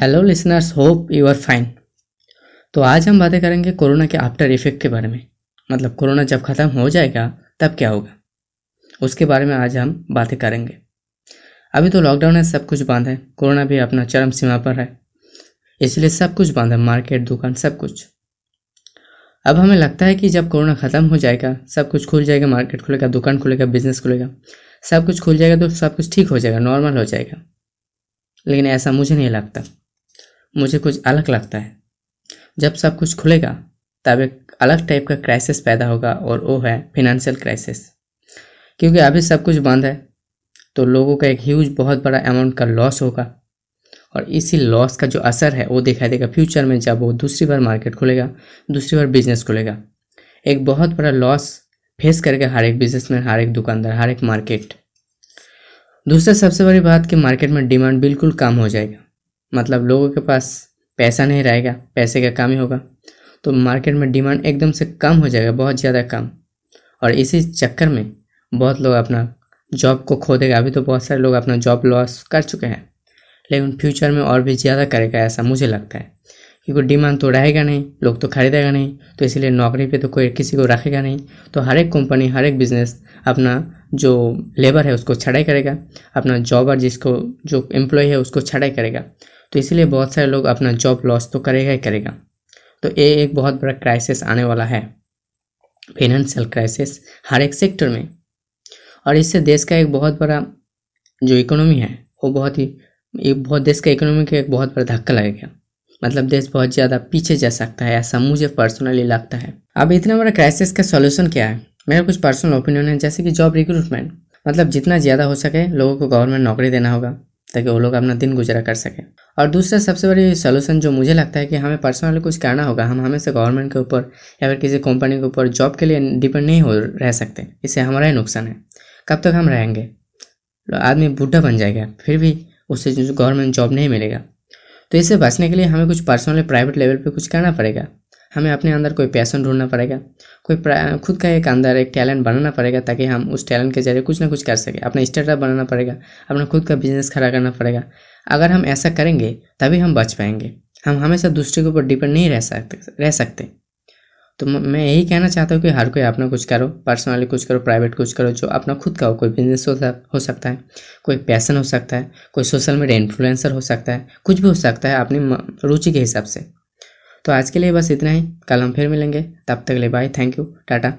Hello listeners hope you are fine तो आज हम बातें करेंगे कोरोना के आफ्टर इफ़ेक्ट के बारे में। मतलब कोरोना जब ख़त्म हो जाएगा, तब क्या होगा? उसके बारे में आज हम बातें करेंगे। अभी तो लॉकडाउन है, सब कुछ बंद है। कोरोना भी अपना चरम सीमा पर है। इसलिए सब कुछ बंद है। मार्केट, दुकान, सब कुछ। अब हमें लगता है कि जब कोरोना ख़त्म हो जाएगा, सब कुछ खुल जाएगा। मार्केट खुलेगा, दुकान खुलेगा बिज़नेस खुलेगा। सब कुछ खुल जाएगा तो सब कुछ ठीक हो जाएगा नॉर्मल हो जाएगा। लेकिन ऐसा मुझे नहीं लगता। मुझे कुछ अलग लगता है। जब सब कुछ खुलेगा, तब एक अलग टाइप का क्राइसिस पैदा होगा और वो है फिनेंशियल क्राइसिस क्योंकि अभी सब कुछ बंद है तो लोगों का एक ह्यूज बहुत बड़ा अमाउंट का लॉस होगा। और इसी लॉस का जो असर है, वो दिखाई देगा फ्यूचर में जब वो दूसरी बार मार्केट खुलेगा, दूसरी बार बिज़नेस खुलेगा। एक बहुत बड़ा लॉस फेस करेगा हर एक बिजनेसमैन हर एक दुकानदार, हर एक मार्केट दूसरा सबसे बड़ी बात कि मार्केट में डिमांड बिल्कुल कम हो जाएगा। मतलब लोगों के पास पैसा नहीं रहेगा, पैसे का काम ही होगा। तो मार्केट में डिमांड एकदम से कम हो जाएगा, बहुत ज़्यादा कम। और इसी चक्कर में बहुत लोग अपना जॉब को खो देगा। अभी तो बहुत सारे लोग अपना जॉब लॉस कर चुके हैं, लेकिन फ्यूचर में और भी ज़्यादा करेगा ऐसा मुझे लगता है। क्योंकि डिमांड तो रहेगा नहीं, लोग तो खरीदेगा नहीं तो इसीलिए नौकरी पे तो कोई किसी को रखेगा नहीं। तो हर एक कंपनी, हर एक बिज़नेस अपना जो लेबर है उसको छड़ाई करेगा, अपना जॉबर जिसको, जो एम्प्लॉय है उसको छड़ाई करेगा। तो इसीलिए बहुत सारे लोग अपना जॉब लॉस तो करेगा ही करेगा। तो ये एक बहुत बड़ा क्राइसिस आने वाला है फाइनेंशियल क्राइसिस हर एक सेक्टर में। और इससे देश का एक बहुत बड़ा जो इकोनॉमी है, वो बहुत ही एक बहुत देश का इकोनॉमी का एक बहुत बड़ा धक्का लगेगा। मतलब देश बहुत ज़्यादा पीछे जा सकता है ऐसा मुझे पर्सनली लगता है। अब इतना बड़ा क्राइसिस का सॉल्यूशन क्या है? मेरा कुछ पर्सनल ओपिनियन है, जैसे कि जॉब रिक्रूटमेंट मतलब जितना ज़्यादा हो सके लोगों को गवर्नमेंट नौकरी देना होगा। ताकि वो लोग अपना दिन गुजरा कर सकें। और दूसरा सबसे बड़ी सोल्यूशन जो मुझे लगता है कि हमें पर्सनली कुछ करना होगा, हम हमेशा गवर्नमेंट के ऊपर या फिर किसी कंपनी के ऊपर जॉब के लिए डिपेंड नहीं हो रह सकते। इससे हमारा ही नुकसान है। कब तक हम रहेंगे? आदमी बूढ़ा बन जाएगा, फिर भी उससे गवर्नमेंट जॉब नहीं मिलेगा। तो इससे बचने के लिए हमें कुछ पर्सनली प्राइवेट लेवल पर कुछ करना पड़ेगा। हमें अपने अंदर कोई पैसन ढूंढना पड़ेगा। कोई खुद का एक अंदर एक टैलेंट बनाना पड़ेगा ताकि हम उस टैलेंट के ज़रिए कुछ ना कुछ कर सकें। अपना स्टार्टअप बनाना पड़ेगा अपना खुद का बिज़नेस खड़ा करना पड़ेगा। अगर हम ऐसा करेंगे तभी हम बच पाएँगे। हम हमेशा दूसरे के ऊपर डिपेंड नहीं रह सकते रह सकते। तो मैं यही कहना चाहता हूँ कि हर कोई अपना कुछ करो पर्सनली कुछ करो प्राइवेट कुछ करो जो अपना खुद का हो। कोई बिज़नेस हो, हो सकता है। कोई पैसन हो सकता है कोई सोशल मीडिया इन्फ्लुएंसर हो सकता है कुछ भी हो सकता है अपनी रुचि के हिसाब से। तो आज के लिए बस इतना ही। कल हम फिर मिलेंगे। तब तक ले बाय थैंक यू टाटा